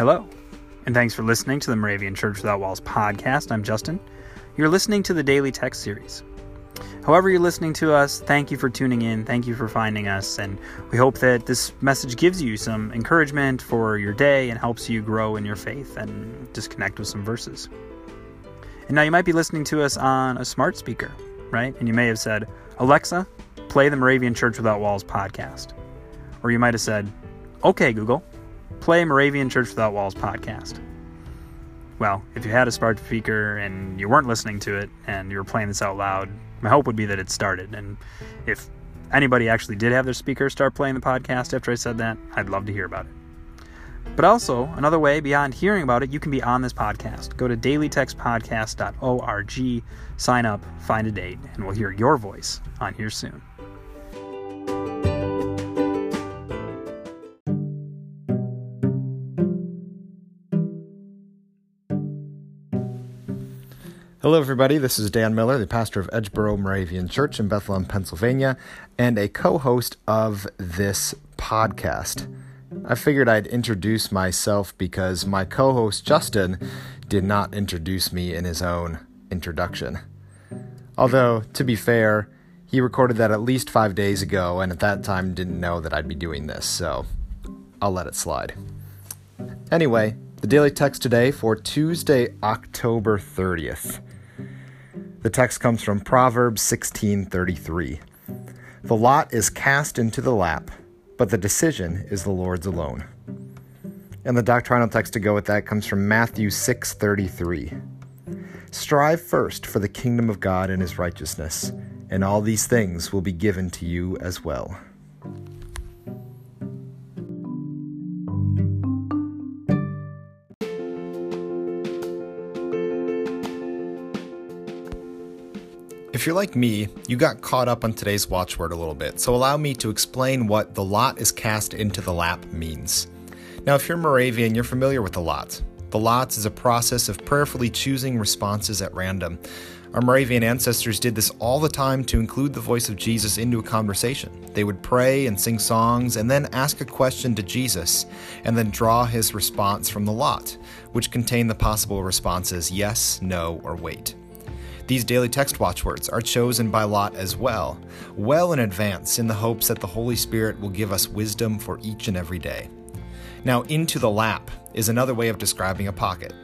Hello, and thanks for listening to the Moravian Church Without Walls podcast. I'm Justin. You're listening to the Daily Text Series. However, you're listening to us, thank you for tuning in. Thank you for finding us. And we hope that this message gives you some encouragement for your day and helps you grow in your faith and just connect with some verses. And now you might be listening to us on a smart speaker, right? And you may have said, Alexa, play the Moravian Church Without Walls podcast. Or you might have said, Okay, Google, play Moravian Church Without Walls podcast. Well, if you had a smart speaker and you weren't listening to it and you were playing this out loud, my hope would be that it started. And if anybody actually did have their speaker start playing the podcast after I said that, I'd love to hear about it. But also, another way beyond hearing about it, you can be on this podcast. Go to dailytextpodcast.org, sign up, find a date, and we'll hear your voice on here soon. Hello, everybody. This is Dan Miller, the pastor of Edgeboro Moravian Church in Bethlehem, Pennsylvania, and a co host of this podcast. I figured I'd introduce myself because my co host Justin did not introduce me in his own introduction. Although, to be fair, he recorded that at least five days ago, and at that time didn't know that I'd be doing this, so I'll let it slide. Anyway, the daily text today for Tuesday, October 30th. The text comes from Proverbs 16:33. The lot is cast into the lap, but the decision is the Lord's alone. And the doctrinal text to go with that comes from Matthew 6:33. Strive first for the kingdom of God and his righteousness, and all these things will be given to you as well. If you're like me, you got caught up on today's watchword a little bit, so allow me to explain what the lot is cast into the lap means. Now, if you're Moravian, you're familiar with the lot. The lot is a process of prayerfully choosing responses at random. Our Moravian ancestors did this all the time to include the voice of Jesus into a conversation. They would pray and sing songs and then ask a question to Jesus and then draw his response from the lot, which contained the possible responses yes, no, or wait. These daily text watchwords are chosen by Lot as well, well in advance, in the hopes that the Holy Spirit will give us wisdom for each and every day. Now, into the lap is another way of describing a pocket.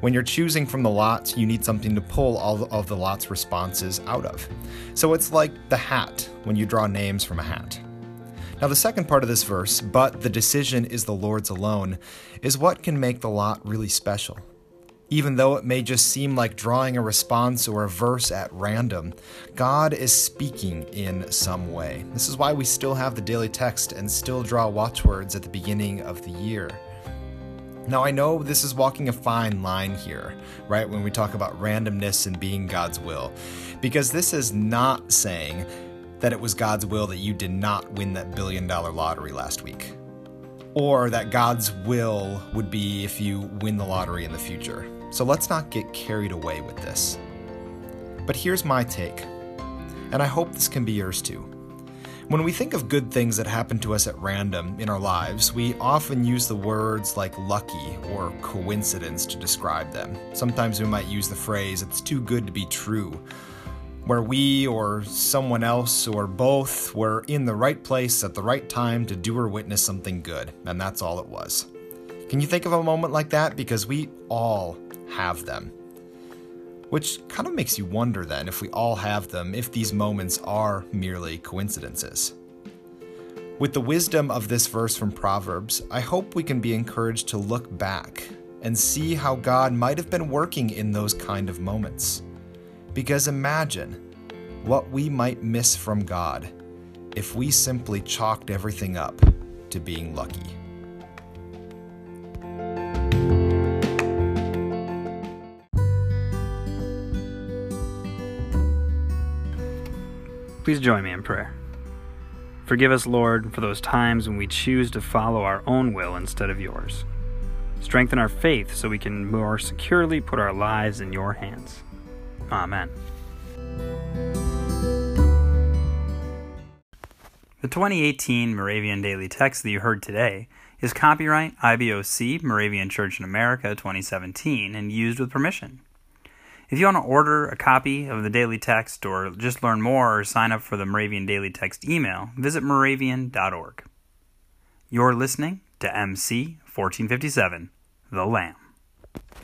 When you're choosing from the lots, you need something to pull all of the lot's responses out of. So it's like the hat when you draw names from a hat. Now, the second part of this verse, but the decision is the Lord's alone, is what can make the lot really special even though it may just seem like drawing a response or a verse at random, God is speaking in some way. This is why we still have the daily text and still draw watchwords at the beginning of the year. Now, I know this is walking a fine line here, right, when we talk about randomness and being God's will, because this is not saying that it was God's will that you did not win that billion dollar lottery last week, or that God's will would be if you win the lottery in the future. So let's not get carried away with this. But here's my take, and I hope this can be yours too. When we think of good things that happen to us at random in our lives, we often use the words like lucky or coincidence to describe them. Sometimes we might use the phrase, it's too good to be true, where we or someone else or both were in the right place at the right time to do or witness something good, and that's all it was. Can you think of a moment like that? Because we all have them. Which kind of makes you wonder then, if we all have them, if these moments are merely coincidences. With the wisdom of this verse from Proverbs, I hope we can be encouraged to look back and see how God might have been working in those kind of moments. Because imagine what we might miss from God if we simply chalked everything up to being lucky. Please join me in prayer. Forgive us, Lord, for those times when we choose to follow our own will instead of yours. Strengthen our faith so we can more securely put our lives in your hands. Amen. The 2018 Moravian Daily Text that you heard today is copyright IBOC Moravian Church in America 2017 and used with permission. If you want to order a copy of the Daily Text or just learn more or sign up for the Moravian Daily Text email, visit moravian.org. You're listening to MC 1457, The Lamb.